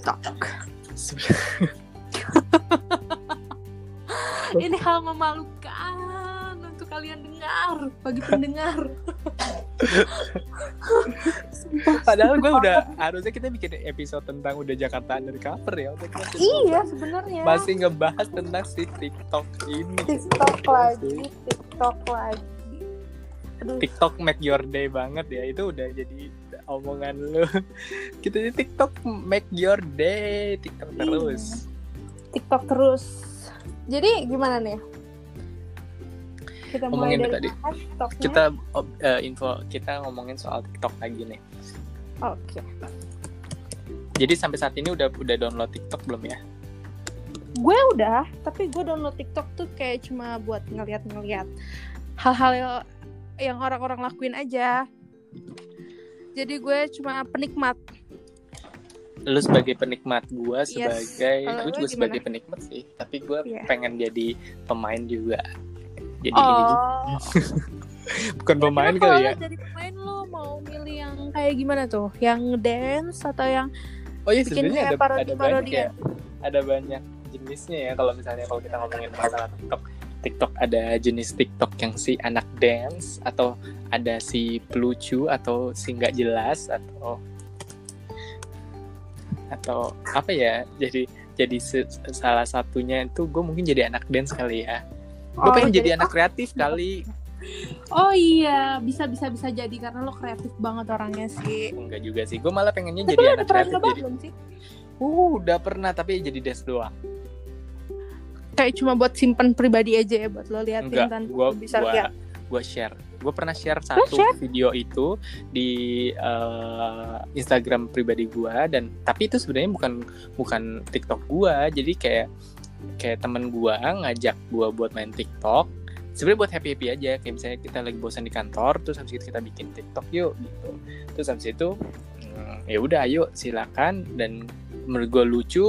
TikTok. Ini hal memalukan untuk kalian dengar bagi pendengar. Padahal gue udah harusnya kita bikin episode tentang udah Jakarta undercover ya. Kita iya sebenarnya. masih ngebahas tentang si TikTok ini. TikTok lagi, TikTok lagi. Aduh, TikTok make your day banget ya. Itu udah jadi omongan lu. Kita di TikTok make your day, TikTok Iya. terus. TikTok terus. Jadi gimana nih? Kita mulai Ngomongin dari tadi. TikToknya? Kita eh, info kita ngomongin soal TikTok lagi nih. Oke. Jadi sampai saat ini udah udah download TikTok belum ya? Gue udah, tapi gue download TikTok tuh kayak cuma buat ngeliat-ngeliat hal-hal yang orang-orang lakuin aja. Jadi gue cuma penikmat. Lu sebagai penikmat gua Yes. sebagai gue juga gimana? sebagai penikmat sih, tapi gua Iya. pengen jadi pemain juga. Jadi ini juga. Oh, bukan pemain Kalau kali ya. jadi pemain lo mau milih yang kayak gimana tuh? Yang dance atau yang Oh iya sebenarnya ada ada banyak ya. Ada banyak jenisnya ya kalau misalnya kalau kita ngomongin masalah TikTok. TikTok ada jenis TikTok yang si anak dance atau ada si pelucu atau si nggak jelas atau atau apa ya jadi jadi se- salah satunya itu gue mungkin jadi anak dance kali ya gue Oh, pengen jadi jadi- anak kreatif kali Oh iya, bisa bisa bisa jadi karena lo kreatif banget orangnya sih. enggak juga sih gue malah pengennya Tapi jadi anak kreatif jadi belum sih? uh udah pernah tapi jadi dance doang Kayak cuma buat simpen pribadi aja ya buat lo liatin enggak tanpa lo bisa gua lihat. gue share. Gue pernah share satu share? video itu di eh, Instagram pribadi gue dan tapi itu sebenarnya bukan bukan TikTok gue jadi kayak kayak temen gue ngajak gue buat main TikTok. Sebenarnya buat happy happy aja kayak misalnya kita lagi bosan di kantor terus habis itu kita bikin TikTok yuk gitu. Terus habis itu mm, ya udah ayo silakan. Dan menurut gue lucu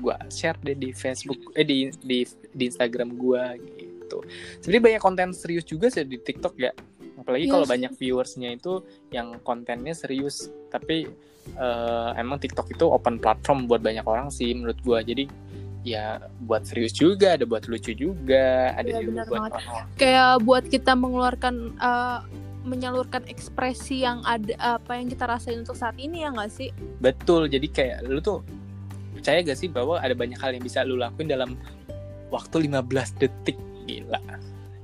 gue share deh di Facebook eh di di di Instagram gue gitu. Sebenarnya banyak konten serius juga sih di TikTok ya. Apalagi Iya kalau sih. banyak viewersnya itu yang kontennya serius. Tapi eh, emang TikTok itu open platform buat banyak orang sih menurut gua. Jadi ya buat serius juga ada buat lucu juga ada Iya, juga buat orang Kayak buat kita mengeluarkan eh, menyalurkan ekspresi yang ada apa yang kita rasain untuk saat ini ya nggak sih? betul. Jadi kayak lu tuh percaya gak sih bahwa ada banyak hal yang bisa lu lakuin dalam waktu 15 detik? Gila.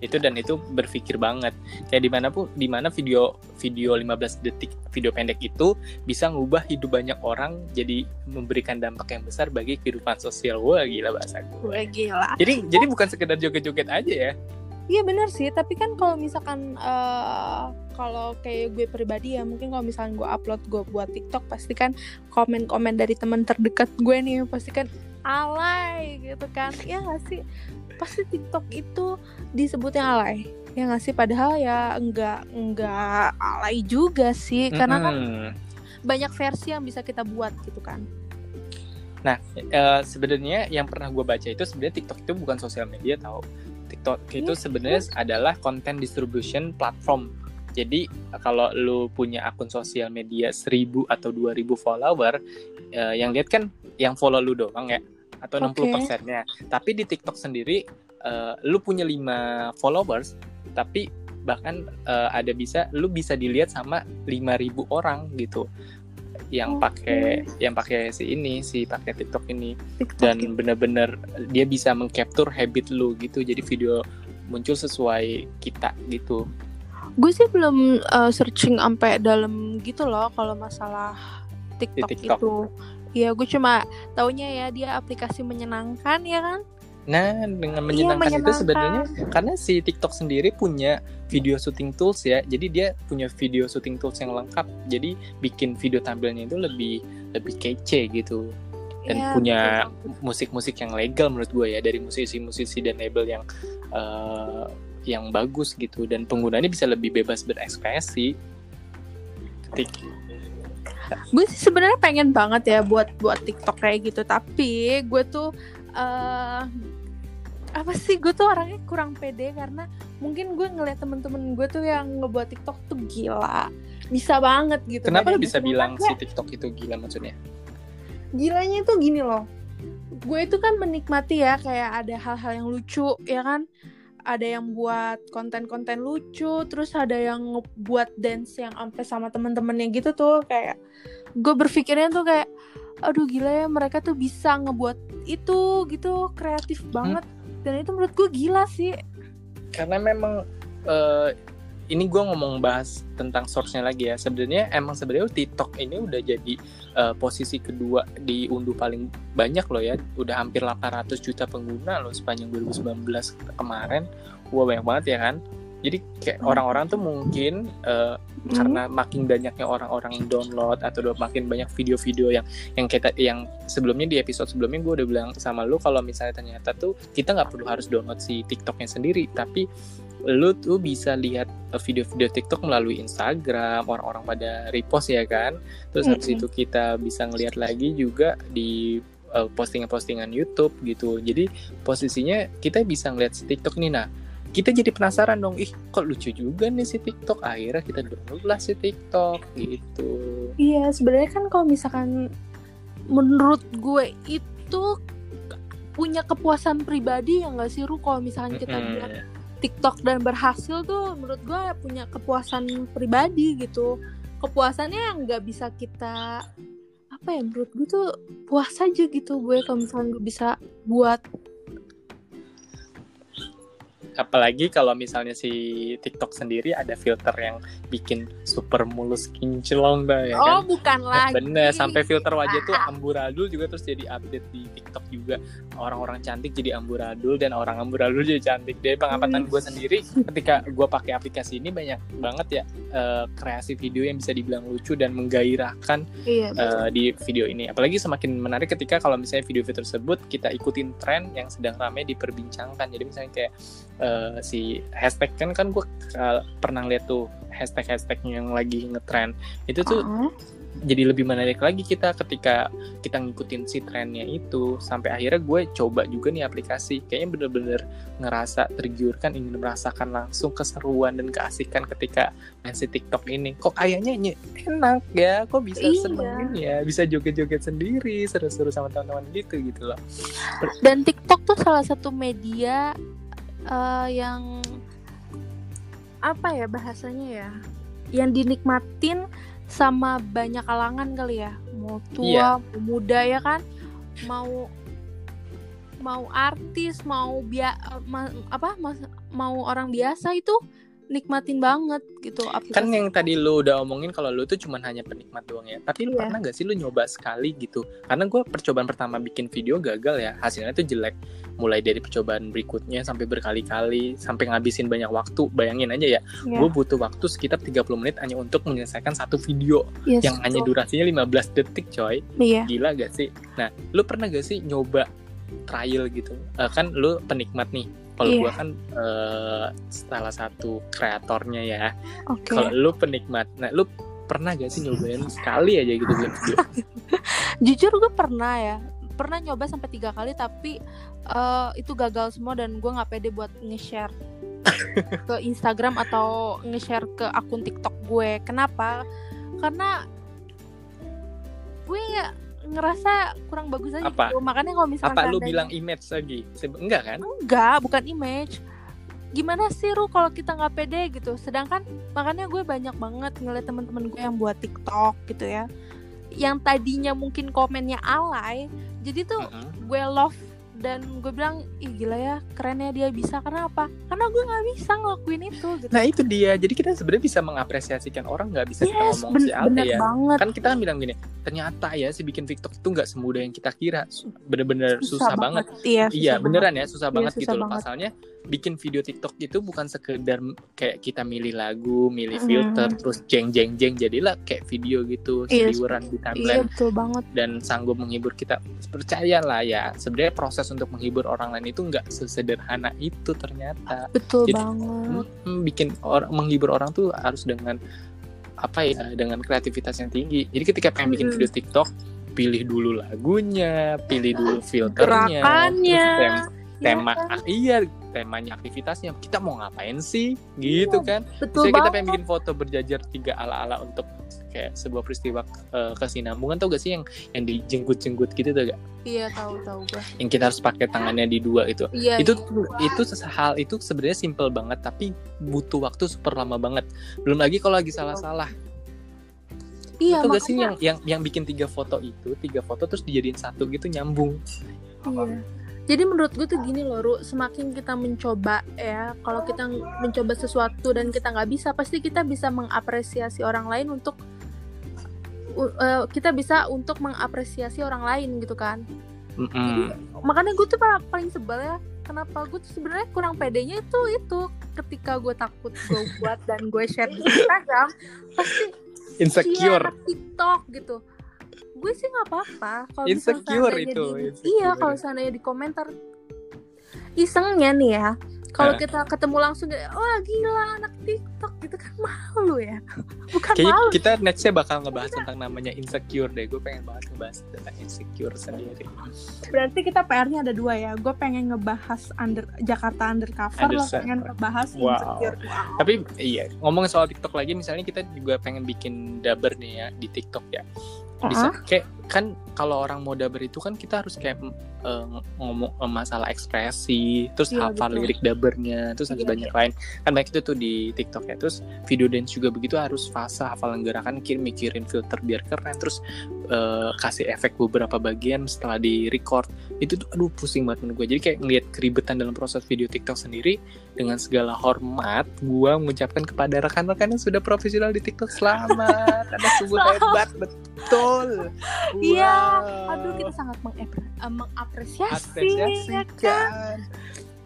Itu dan itu berpikir banget. Kayak di mana pun di mana video video 15 detik video pendek itu bisa ngubah hidup banyak orang jadi memberikan dampak yang besar bagi kehidupan sosial wah gila bahasa gue Gue gila. jadi jadi bukan sekedar joget-joget aja ya Iya benar sih, tapi kan kalau misalkan eh, kalau kayak gue pribadi ya mungkin kalau misalkan gue upload gue buat TikTok pasti kan komen-komen dari teman terdekat gue nih pasti kan alay gitu kan. Ya nggak sih? Pasti TikTok itu disebutnya alay. Ya nggak sih? Padahal ya enggak enggak alay juga sih karena kan banyak versi yang bisa kita buat gitu kan. Nah, eh, sebenarnya yang pernah gue baca itu sebenarnya TikTok itu bukan sosial media tau. TikTok itu Iya, sebenarnya adalah content distribution platform. Jadi kalau lu punya akun sosial media 1000 atau 2000 follower, eh, yang lihat kan yang follow lu doang ya atau 60 persennya. Tapi di TikTok sendiri eh, lu punya 5 followers, tapi bahkan eh, ada bisa lu bisa dilihat sama 5000 orang gitu yang Oke. pakai yang pakai si ini si pakai TikTok ini TikTok dan gitu. bener-bener dia bisa mengcapture habit lu gitu jadi video muncul sesuai kita gitu gue sih belum uh, searching sampai dalam gitu loh kalau masalah TikTok, TikTok. itu. Iya, gue cuma taunya ya dia aplikasi menyenangkan ya kan? Nah dengan Iya, menyenangkan itu menyenangkan. sebenarnya karena si TikTok sendiri punya video shooting tools ya. Jadi dia punya video shooting tools yang lengkap. Jadi bikin video tampilnya itu lebih lebih kece gitu. Dan Iya, punya musik-musik yang legal menurut gue ya dari musisi-musisi dan label yang eh, yang bagus gitu. Dan penggunanya bisa lebih bebas berekspresi. Tik- Gue sih sebenarnya pengen banget ya buat buat TikTok kayak gitu, tapi gue tuh eh apa sih? Gue tuh orangnya kurang pede karena mungkin gue ngeliat temen-temen gue tuh yang ngebuat TikTok tuh gila. Bisa banget gitu. Kenapa Banyak bisa bilang bilang, si TikTok itu gila maksudnya? gilanya itu gini loh. Gue itu kan menikmati ya kayak ada hal-hal yang lucu ya kan? Ada yang buat konten-konten lucu terus ada yang buat dance yang sampai sama temen-temennya gitu tuh kayak gue berpikirnya tuh kayak aduh gila ya mereka tuh bisa ngebuat itu gitu kreatif banget dan itu menurut gue gila sih karena memang uh, ini gue ngomong bahas tentang source-nya lagi ya. Sebenarnya emang sebenarnya TikTok ini udah jadi uh, posisi kedua diunduh paling banyak loh ya. Udah hampir 800 juta pengguna loh sepanjang 2019 kemarin. Wah banyak banget ya kan. Jadi kayak hmm. orang-orang tuh mungkin uh, hmm. karena makin banyaknya orang-orang yang download atau makin banyak video-video yang yang kita yang sebelumnya di episode sebelumnya gue udah bilang sama lu kalau misalnya ternyata tuh kita nggak perlu harus download si TikToknya sendiri. Tapi lu tuh bisa lihat uh, video-video TikTok melalui Instagram orang-orang pada repost ya kan. Terus habis itu kita bisa ngelihat lagi juga di uh, postingan-postingan YouTube gitu. Jadi posisinya kita bisa ngelihat si TikTok nih. Nah kita jadi penasaran dong ih kok lucu juga nih si TikTok? Akhirnya kita download lah si TikTok gitu. Iya sebenarnya kan kalau misalkan menurut gue itu punya kepuasan pribadi ya nggak sih Ru? Kalau misalkan kita lihat TikTok dan berhasil tuh menurut gue punya kepuasan pribadi gitu. Kepuasannya yang nggak bisa kita apa ya menurut gue tuh puas aja gitu gue kalau misalnya gue bisa buat apalagi kalau misalnya si TikTok sendiri ada filter yang bikin super mulus kinclong dah ya oh, kan? bukan lagi. Bener, sampai filter wajah tuh amburadul juga terus jadi update di TikTok juga. Orang-orang cantik jadi amburadul dan orang amburadul jadi cantik. Dari pengamatan gue sendiri ketika gue pakai aplikasi ini banyak banget ya uh, kreasi video yang bisa dibilang lucu dan menggairahkan iya, uh, di video ini. Apalagi semakin menarik ketika kalau misalnya video-video tersebut kita ikutin tren yang sedang ramai diperbincangkan. Jadi misalnya kayak uh, si hashtag kan kan gue uh, pernah lihat tuh hashtag hashtagnya yang lagi ngetrend. Itu tuh uh -huh. jadi lebih menarik lagi kita ketika kita ngikutin si trennya itu. Sampai akhirnya gue coba juga nih aplikasi. Kayaknya bener-bener ngerasa tergiurkan ingin merasakan langsung keseruan dan keasikan ketika main si TikTok ini. Kok kayaknya enak ya kok bisa iya. seneng ya bisa joget-joget sendiri seru-seru sama teman-teman gitu gitu loh. Dan TikTok tuh salah satu media uh, yang apa ya bahasanya ya? Yang dinikmatin sama banyak kalangan kali ya. Mau tua yeah. mau muda ya kan? Mau mau artis mau bia ma, apa mas, mau orang biasa itu nikmatin banget gitu aplikasi. kan yang tadi lu udah omongin kalau lu tuh cuman hanya penikmat doang ya. Tapi lu yeah. pernah gak sih lu nyoba sekali gitu? Karena gue percobaan pertama bikin video gagal ya hasilnya tuh jelek. Mulai dari percobaan berikutnya sampai berkali-kali sampai ngabisin banyak waktu. Bayangin aja ya yeah. gue butuh waktu sekitar 30 menit hanya untuk menyelesaikan satu video yes, yang hanya durasinya 15 detik coy. Yeah. gila gak sih? Nah lu pernah gak sih nyoba trial gitu? Uh, kan lu penikmat nih kalau yeah. gue kan uh, salah satu kreatornya ya. Okay. Kalau lu penikmat, nah lu pernah gak sih nyobain sekali aja gitu video? Jujur gue pernah ya, pernah nyoba sampai tiga kali tapi uh, itu gagal semua dan gue nggak pede buat nge-share ke Instagram atau nge-share ke akun TikTok gue. Kenapa? Karena gue ngerasa kurang bagus aja apa? gitu. Makanya kalau misalnya Apa lu bilang image lagi? Enggak kan? Enggak, bukan image. Gimana sih Ru kalau kita nggak pede gitu? Sedangkan makanya gue banyak banget ngeliat teman-teman gue yang buat TikTok gitu ya. Yang tadinya mungkin komennya alay, jadi tuh uh -huh. gue love dan gue bilang ih gila ya keren ya dia bisa. Karena apa? Karena gue nggak bisa ngelakuin itu gitu. nah itu dia. Jadi kita sebenarnya bisa mengapresiasikan orang nggak bisa yes, kita ngomong ben si Ate ya. banget. kan kita bilang gini ternyata ya si bikin TikTok itu nggak semudah yang kita kira. Bener-bener susah, susah banget, banget. iya, iya beneran ya susah iya, banget susah gitu loh. pasalnya bikin video TikTok itu bukan sekedar kayak kita milih lagu, milih filter, hmm. terus jeng jeng jeng jadilah kayak video gitu iya, seliweran di timeline. Iya, betul banget. Dan sanggup menghibur kita. Percayalah ya, sebenarnya proses untuk menghibur orang lain itu nggak sesederhana itu ternyata. Betul Jadi, banget. Hmm, bikin orang menghibur orang tuh harus dengan apa ya, dengan kreativitas yang tinggi. Jadi ketika pengen bikin video TikTok, pilih dulu lagunya, pilih dulu filternya, gerakannya, tema ya kan? iya temanya aktivitasnya kita mau ngapain sih gitu iya, kan betul Misalnya kita pengen bikin foto berjajar tiga ala ala untuk kayak sebuah peristiwa uh, kesinambungan tau gak sih yang yang dijenggut-jenggut gitu tuh gak? Iya tahu tahu gue. Yang kita harus pakai tangannya di dua itu. Iya. itu iya. itu hal itu sebenarnya simple banget tapi butuh waktu super lama banget. Belum lagi kalau lagi salah-salah. Iya. Itu gak sih yang yang yang bikin tiga foto itu tiga foto terus dijadiin satu gitu nyambung. Iya jadi menurut gue tuh gini loh Ru semakin kita mencoba ya kalau kita mencoba sesuatu dan kita nggak bisa pasti kita bisa mengapresiasi orang lain untuk uh, kita bisa untuk mengapresiasi orang lain gitu kan. Mm -hmm. Jadi, makanya gue tuh paling sebel ya kenapa gue tuh sebenarnya kurang pedenya itu itu ketika gue takut gue buat dan gue share di Instagram pasti insecure. TikTok gitu gue sih nggak apa-apa kalau insecure itu di, insecure. iya kalau seandainya di komentar isengnya nih ya kalau uh. kita ketemu langsung wah gila anak TikTok gitu kan malu ya bukan Kayaknya malu kita nextnya bakal ngebahas tentang namanya insecure deh gue pengen banget ngebahas tentang insecure sendiri berarti kita PR-nya ada dua ya gue pengen ngebahas under Jakarta undercover lo pengen ngebahas wow. insecure wow. tapi iya ngomongin soal TikTok lagi misalnya kita juga pengen bikin daber nih ya di TikTok ya bisa kayak kan kalau orang mau daber itu kan kita harus kayak uh, ngomong uh, masalah ekspresi terus iya, hafal betul. lirik dabernya terus ada iya, banyak iya. lain. Kan baik itu tuh di TikTok ya terus video dance juga begitu harus fase hafalan gerakan kirim mikirin filter biar keren terus uh, kasih efek beberapa bagian setelah di record itu tuh aduh pusing banget menurut gue jadi kayak ngeliat keribetan dalam proses video TikTok sendiri dengan segala hormat gue mengucapkan kepada rekan-rekan yang sudah profesional di TikTok selamat. Karena sungguh hebat betul iya. Wow. aduh kita sangat eh, mengapresiasi ya kan?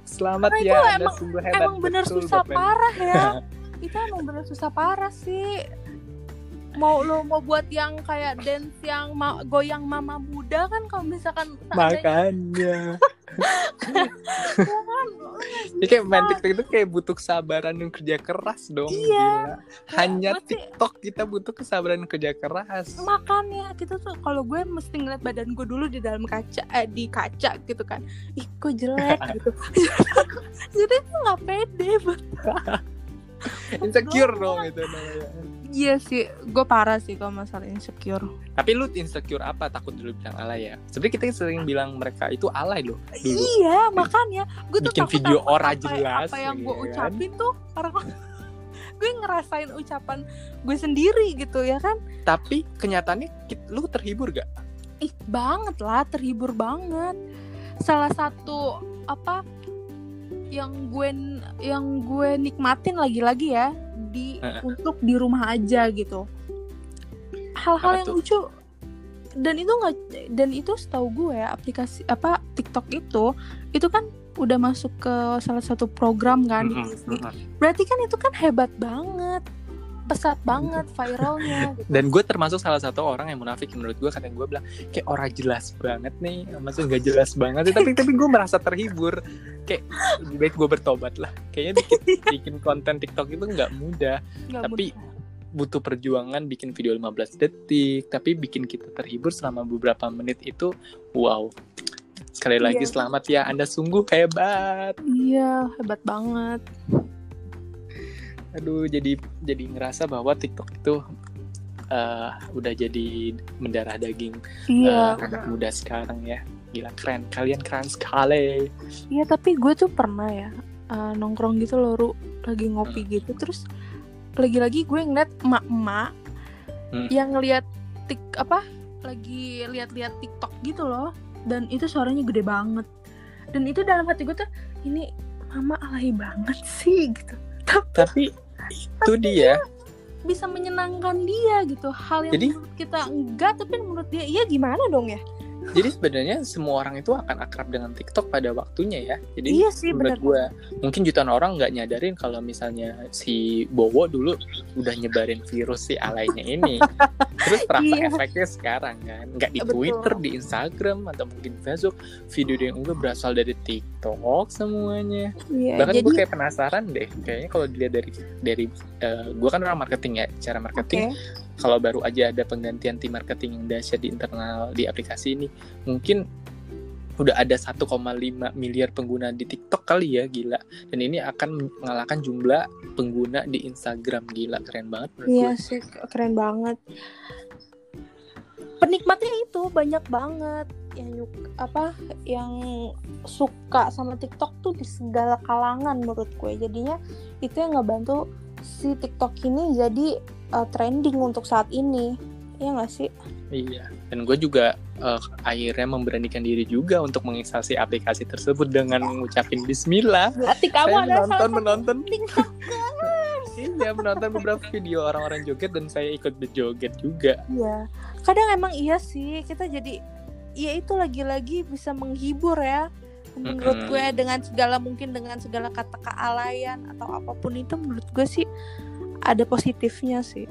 Selamat Karena ya itu emang, sungguh hebat. emang bener susah parah ya. Itu emang bener susah parah sih mau lo mau buat yang kayak dance yang ma goyang mama muda kan kalau misalkan makanya. Ya kan? Ya kayak main TikTok itu kayak butuh kesabaran dan kerja keras dong iya. gila. hanya ya, TikTok kita butuh kesabaran dan kerja keras. Makanya kita tuh kalau gue mesti ngeliat badan gue dulu di dalam kaca eh, di kaca gitu kan. Ih kok jelek gitu. Jadi tuh nggak pede insecure dong itu namanya Iya sih, gue parah sih kalau masalah insecure. Tapi lu insecure apa? Takut dulu bilang alay ya? Sebenarnya kita sering bilang mereka itu alay loh. Dulu. Iya, makanya gue tuh bikin takut video apa, ora jelas. Apa yang gue ya kan? ucapin tuh orang gue ngerasain ucapan gue sendiri gitu ya kan. Tapi kenyataannya lu terhibur gak? Ih banget lah, terhibur banget. Salah satu apa yang gue yang gue nikmatin lagi-lagi ya di uh. untuk di rumah aja gitu hal-hal yang tuh? lucu dan itu nggak dan itu setahu gue ya aplikasi apa TikTok itu itu kan udah masuk ke salah satu program kan mm -hmm. di Disney berarti kan itu kan hebat banget pesat banget viralnya gitu. dan gue termasuk salah satu orang yang munafik menurut gue karena gue bilang kayak orang jelas banget nih. Maksudnya nggak jelas banget tapi tapi gue merasa terhibur. Kayak lebih baik gue bertobat lah. Kayaknya bikin, bikin konten TikTok itu nggak mudah. Gak tapi mudah. butuh perjuangan bikin video 15 detik tapi bikin kita terhibur selama beberapa menit itu wow. Sekali lagi iya. selamat ya anda sungguh hebat. Iya hebat banget aduh jadi jadi ngerasa bahwa TikTok itu uh, udah jadi mendarah daging iya, uh, anak muda sekarang ya. Gila keren. Kalian keren sekali. Iya tapi gue tuh pernah ya uh, nongkrong gitu loh Ru. Lagi ngopi hmm. gitu terus lagi-lagi gue ngeliat emak-emak hmm. yang ngeliat tik apa lagi lihat-lihat TikTok gitu loh. Dan itu suaranya gede banget. Dan itu dalam hati gue tuh ini mama alay banget sih gitu tapi itu dia. bisa menyenangkan dia gitu. Hal yang Jadi, menurut kita enggak tapi menurut dia iya gimana dong ya jadi sebenarnya semua orang itu akan akrab dengan TikTok pada waktunya ya. Jadi iya sih, menurut gue mungkin jutaan orang nggak nyadarin kalau misalnya si Bowo dulu udah nyebarin virus si alainya ini. Terus terasa iya. efeknya sekarang kan, nggak di Twitter, di Instagram atau mungkin Facebook, video yang enggak berasal dari TikTok semuanya. Iya, Bahkan jadi... gue kayak penasaran deh, kayaknya kalau dilihat dari dari uh, gue kan orang marketing ya, cara marketing. Okay kalau baru aja ada penggantian tim marketing yang dahsyat di internal di aplikasi ini mungkin udah ada 1,5 miliar pengguna di TikTok kali ya gila dan ini akan mengalahkan jumlah pengguna di Instagram gila keren banget Iya gue. sih, keren banget. Penikmatnya itu banyak banget yang apa yang suka sama TikTok tuh di segala kalangan menurut gue. Jadinya itu yang ngebantu si TikTok ini jadi uh, trending untuk saat ini. Iya gak sih? Iya, dan gue juga eh, akhirnya memberanikan diri juga untuk menginstalasi aplikasi tersebut dengan mengucapin Bismillah. Berarti kamu Saya adalah menonton menonton iya menonton beberapa video orang-orang joget dan saya ikut berjoget juga. Iya. Kadang emang iya sih kita jadi ya itu lagi-lagi bisa menghibur ya. Menurut gue dengan segala mungkin dengan segala kata kealayan atau apa pun itu menurut gue sih ada positifnya sih.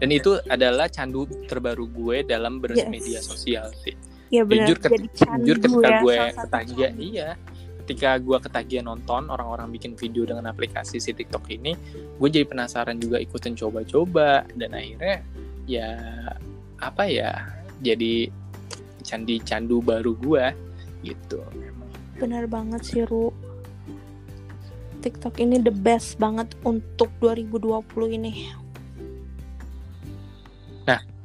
Dan itu adalah candu terbaru gue dalam Yes. bermedia sosial sih. Ya benar Jujur, ket- jadi candu Jujur ketika ya, gue ketagihan, iya. Ketika gue ketagihan nonton orang-orang bikin video dengan aplikasi si TikTok ini, gue jadi penasaran juga ikutin coba-coba dan akhirnya ya apa ya jadi candi candu baru gue gitu. Benar banget sih Ru. TikTok ini the best banget untuk 2020 ini.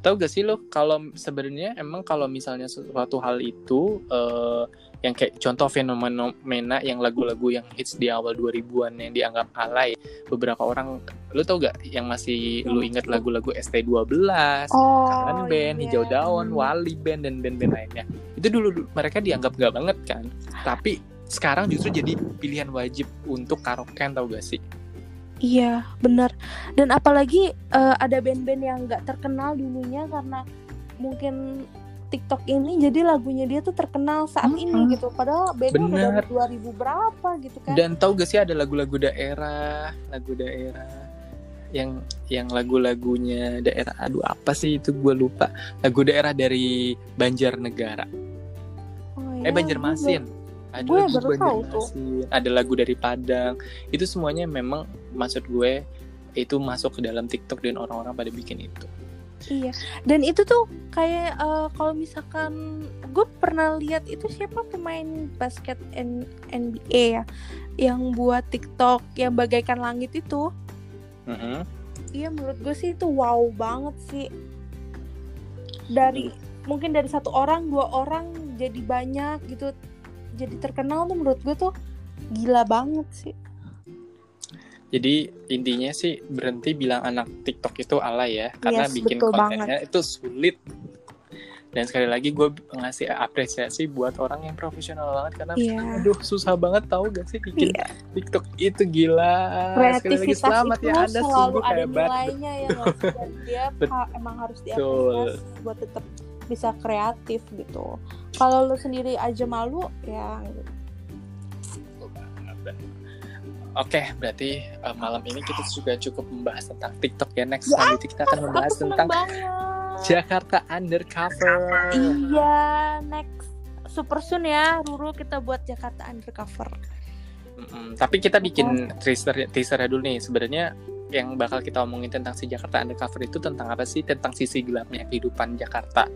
Tahu gak sih lo kalau sebenarnya emang kalau misalnya suatu hal itu eh, yang kayak contoh fenomena yang lagu-lagu yang hits di awal 2000-an yang dianggap alay beberapa orang lo tau gak yang masih lo ingat lagu-lagu ST12 Oh, Kangen Band, iya. Hijau Daun, Hmm. Wali Band dan band-band lainnya itu dulu dulu mereka dianggap gak banget kan tapi sekarang justru jadi pilihan wajib untuk karaokean tau gak sih Iya, benar. Dan apalagi eh, ada band-band yang nggak terkenal dulunya karena mungkin TikTok ini jadi lagunya dia tuh terkenal saat Mm-mm. ini gitu. Padahal bandnya udah Bener. dari 2000 berapa gitu kan. Dan tau gak sih ada lagu-lagu daerah, lagu daerah yang yang lagu-lagunya daerah aduh apa sih itu gue lupa lagu daerah dari Banjarnegara Oh, eh iya, Banjarmasin ada gue lagu baru tahu tuh. Ada lagu dari Padang itu semuanya memang maksud gue itu masuk ke dalam TikTok dan orang-orang pada bikin itu Iya. Dan itu tuh kayak eh, kalau misalkan gue pernah lihat itu siapa pemain basket N- NBA ya yang buat TikTok yang bagaikan langit itu. Mhm. Iya menurut gue sih itu wow banget sih. Dari mungkin dari satu orang dua orang jadi banyak gitu jadi terkenal tuh menurut gue tuh gila banget sih. Jadi intinya sih berhenti bilang anak TikTok itu alay ya, karena Yes, bikin betul kontennya itu sulit. Dan sekali lagi gue ngasih apresiasi buat orang yang profesional banget karena Iya. aduh susah banget tahu gak sih bikin Iya. TikTok itu gila. Sekali lagi selamat itu ya Anda selalu ada hebat. nilainya ya dia emang harus diapresiasi buat tetap bisa kreatif gitu. Kalau lu sendiri aja malu ya Oke, berarti uh, malam ini kita juga cukup membahas tentang TikTok ya. Next Ya, selanjutnya kita akan membahas tentang banget. Jakarta Undercover. Iya, next super soon ya Ruru kita buat Jakarta Undercover. Mm-mm, tapi kita bikin teaser teaser dulu nih sebenarnya yang bakal kita omongin tentang si Jakarta Undercover itu tentang apa sih? Tentang sisi gelapnya kehidupan Jakarta.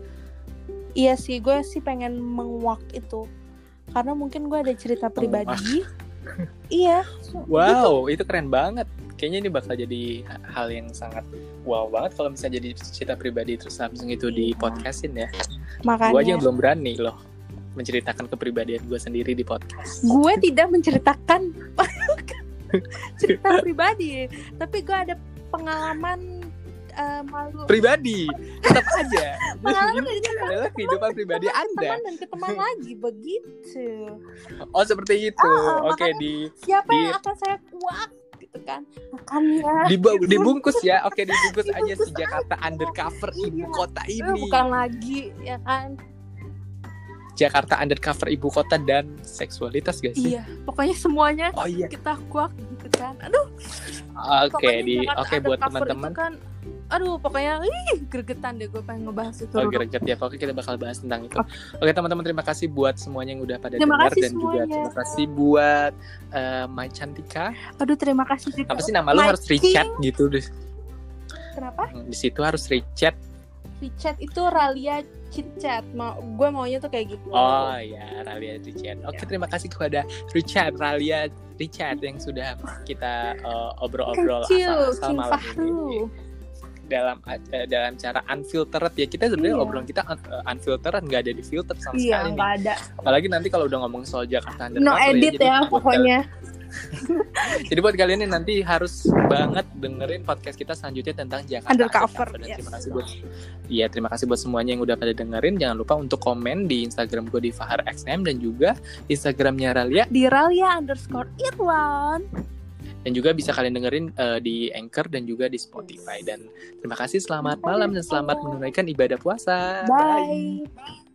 Iya sih, gue sih pengen menguak itu. Karena mungkin gue ada cerita pribadi. iya. so- Wow, itu keren banget. Kayaknya ini bakal jadi hal yang sangat wow banget kalau misalnya jadi cerita pribadi terus langsung itu di Iya. podcastin ya. Makanya Gue aja yang belum berani loh menceritakan kepribadian gue sendiri di podcast. gue tidak menceritakan cerita pribadi, tapi gue ada pengalaman eh, malu Pribadi, tetap aja. Pengalaman dari adalah kehidupan pribadi Anda. teman dan ke teman lagi begitu. Oh seperti itu. Ah, Oke makanya- di Siapa Di- yang akan saya kuak gitu kan? Makanya Dibu- dibungkus ya oke dibungkus aja Dibungkus si Jakarta undercover ibu Iya. kota Eh, ini bukan lagi ya kan? Jakarta undercover ibu kota dan seksualitas gak sih Iya, pokoknya semuanya oh iya kita kuak gitu kan. Aduh, oke pokoknya di oke buat Undercover teman-teman kan aduh pokoknya ih gregetan deh gue pengen ngebahas itu. Oh greget ya, pokoknya kita bakal bahas tentang itu. Oke teman-teman terima kasih buat semuanya yang udah pada Terima dengar dan juga semuanya. terima kasih buat eh, Mai Cantika. Aduh, terima kasih juga. Apa sih nama lu My harus rechat gitu deh. Kenapa? Di situ harus rechat. Richard itu Ralia chit chat mau gue maunya tuh kayak gitu Oh ya, Ralia Richard. Oke, terima kasih kepada Richard, Ralia Richard yang sudah kita uh, obrol-obrol asal-asal malam ini dalam uh, dalam cara unfiltered ya kita sebenarnya Iya. obrolan kita un- uh, unfiltered nggak ada di filter sama iya sekali nih. nggak ada apalagi nanti kalau udah ngomong soal Jakarta no Undercover edit jadi ya buat pokoknya jadi buat kalian yang nanti harus banget dengerin podcast kita selanjutnya tentang Jakarta Undercover, Dan yes. terima kasih buat Iya, terima kasih buat semuanya yang udah pada dengerin. Jangan lupa untuk komen di Instagram gue di Fahar XM dan juga Instagramnya Ralia di Ralia underscore Irwan dan juga bisa kalian dengerin eh, di Anchor dan juga di Spotify. Dan terima kasih selamat malam dan selamat menunaikan ibadah puasa. Bye